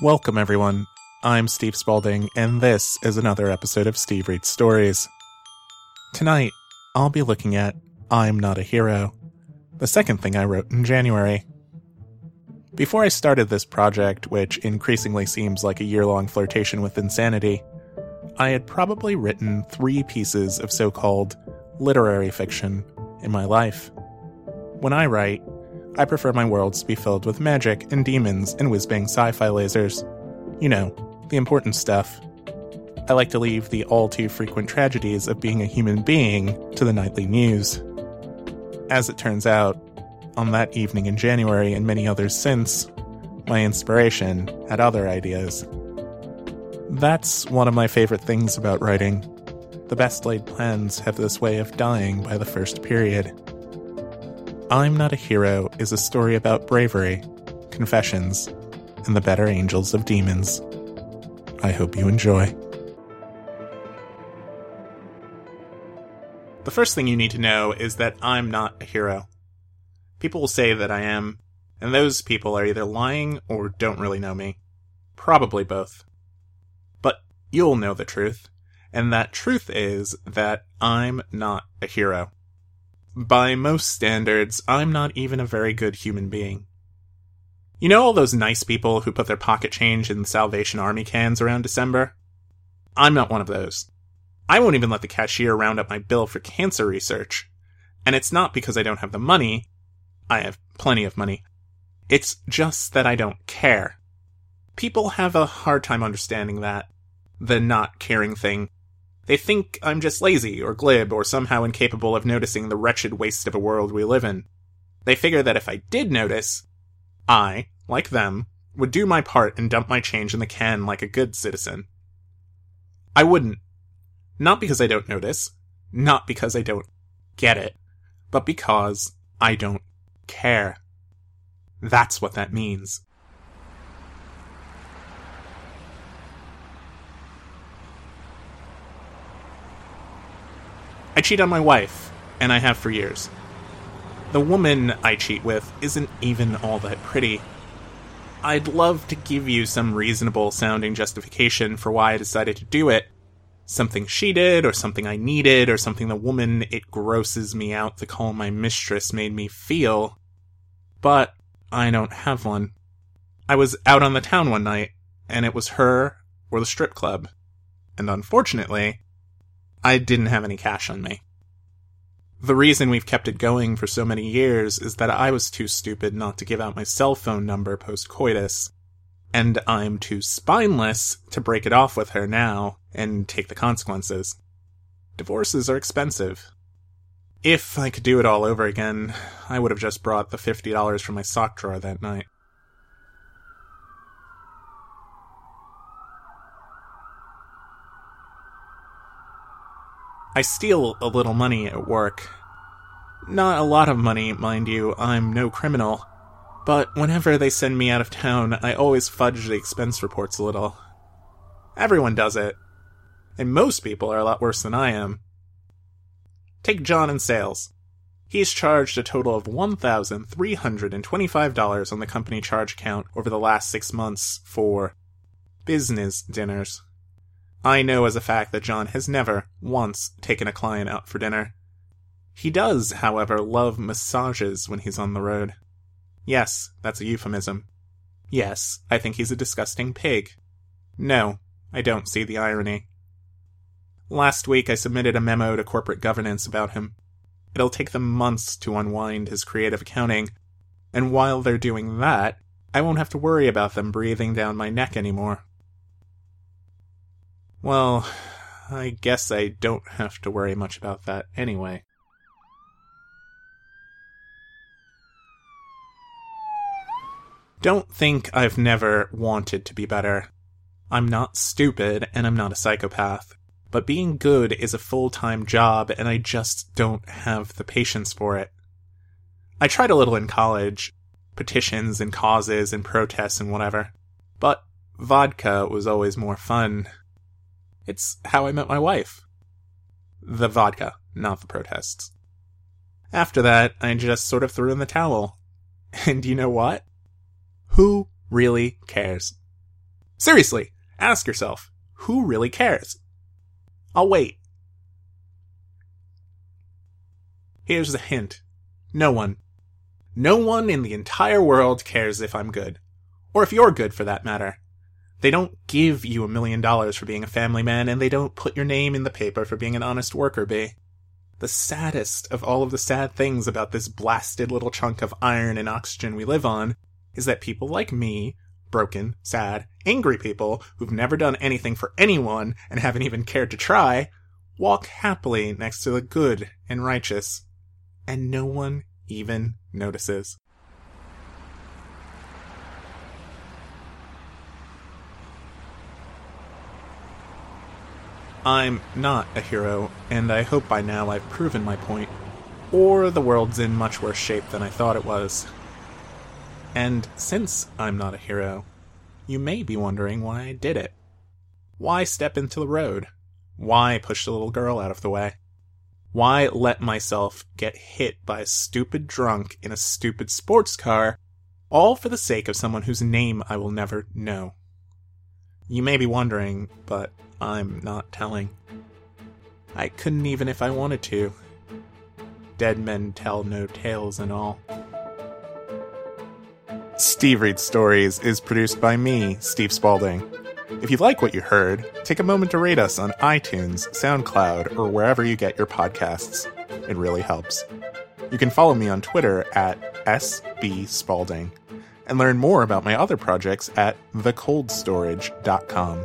Welcome, everyone. I'm Steve Spalding, and this is another episode of Steve Reads Stories. Tonight, I'll be looking at I'm Not a Hero, the second thing I wrote in January. Before I started this project, which increasingly seems like a year long flirtation with insanity, I had probably written three pieces of so called literary fiction in my life. When I write, I prefer my worlds to be filled with magic and demons and whiz bang sci fi lasers. You know, the important stuff. I like to leave the all too frequent tragedies of being a human being to the nightly news. As it turns out, on that evening in January and many others since, my inspiration had other ideas. That's one of my favorite things about writing. The best laid plans have this way of dying by the first period. I'm Not a Hero is a story about bravery, confessions, and the better angels of demons. I hope you enjoy. The first thing you need to know is that I'm not a hero. People will say that I am, and those people are either lying or don't really know me. Probably both. But you'll know the truth, and that truth is that I'm not a hero. By most standards, I'm not even a very good human being. You know all those nice people who put their pocket change in Salvation Army cans around December? I'm not one of those. I won't even let the cashier round up my bill for cancer research. And it's not because I don't have the money. I have plenty of money. It's just that I don't care. People have a hard time understanding that. The not caring thing. They think I'm just lazy or glib or somehow incapable of noticing the wretched waste of a world we live in. They figure that if I did notice, I, like them, would do my part and dump my change in the can like a good citizen. I wouldn't. Not because I don't notice, not because I don't get it, but because I don't care. That's what that means. I cheat on my wife, and I have for years. The woman I cheat with isn't even all that pretty. I'd love to give you some reasonable sounding justification for why I decided to do it. Something she did, or something I needed, or something the woman it grosses me out to call my mistress made me feel. But I don't have one. I was out on the town one night, and it was her or the strip club. And unfortunately, I didn't have any cash on me. The reason we've kept it going for so many years is that I was too stupid not to give out my cell phone number post coitus, and I'm too spineless to break it off with her now and take the consequences. Divorces are expensive. If I could do it all over again, I would have just brought the $50 from my sock drawer that night. I steal a little money at work. Not a lot of money, mind you, I'm no criminal. But whenever they send me out of town, I always fudge the expense reports a little. Everyone does it. And most people are a lot worse than I am. Take John in sales. He's charged a total of $1,325 on the company charge account over the last six months for business dinners. I know as a fact that John has never, once, taken a client out for dinner. He does, however, love massages when he's on the road. Yes, that's a euphemism. Yes, I think he's a disgusting pig. No, I don't see the irony. Last week I submitted a memo to corporate governance about him. It'll take them months to unwind his creative accounting, and while they're doing that, I won't have to worry about them breathing down my neck anymore. Well, I guess I don't have to worry much about that anyway. Don't think I've never wanted to be better. I'm not stupid and I'm not a psychopath. But being good is a full time job and I just don't have the patience for it. I tried a little in college petitions and causes and protests and whatever. But vodka was always more fun it's how I met my wife. The vodka, not the protests. After that, I just sort of threw in the towel. And you know what? Who really cares? Seriously, ask yourself, who really cares? I'll wait. Here's a hint. No one. No one in the entire world cares if I'm good. Or if you're good, for that matter. They don't give you a million dollars for being a family man, and they don't put your name in the paper for being an honest worker bee. The saddest of all of the sad things about this blasted little chunk of iron and oxygen we live on is that people like me, broken, sad, angry people who've never done anything for anyone and haven't even cared to try, walk happily next to the good and righteous, and no one even notices. I'm not a hero, and I hope by now I've proven my point. Or the world's in much worse shape than I thought it was. And since I'm not a hero, you may be wondering why I did it. Why step into the road? Why push the little girl out of the way? Why let myself get hit by a stupid drunk in a stupid sports car, all for the sake of someone whose name I will never know? You may be wondering, but I'm not telling. I couldn't even if I wanted to. Dead men tell no tales and all. Steve Reads Stories is produced by me, Steve Spalding. If you like what you heard, take a moment to rate us on iTunes, SoundCloud, or wherever you get your podcasts. It really helps. You can follow me on Twitter at SBSpalding and learn more about my other projects at thecoldstorage.com.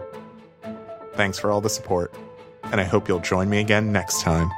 Thanks for all the support, and I hope you'll join me again next time.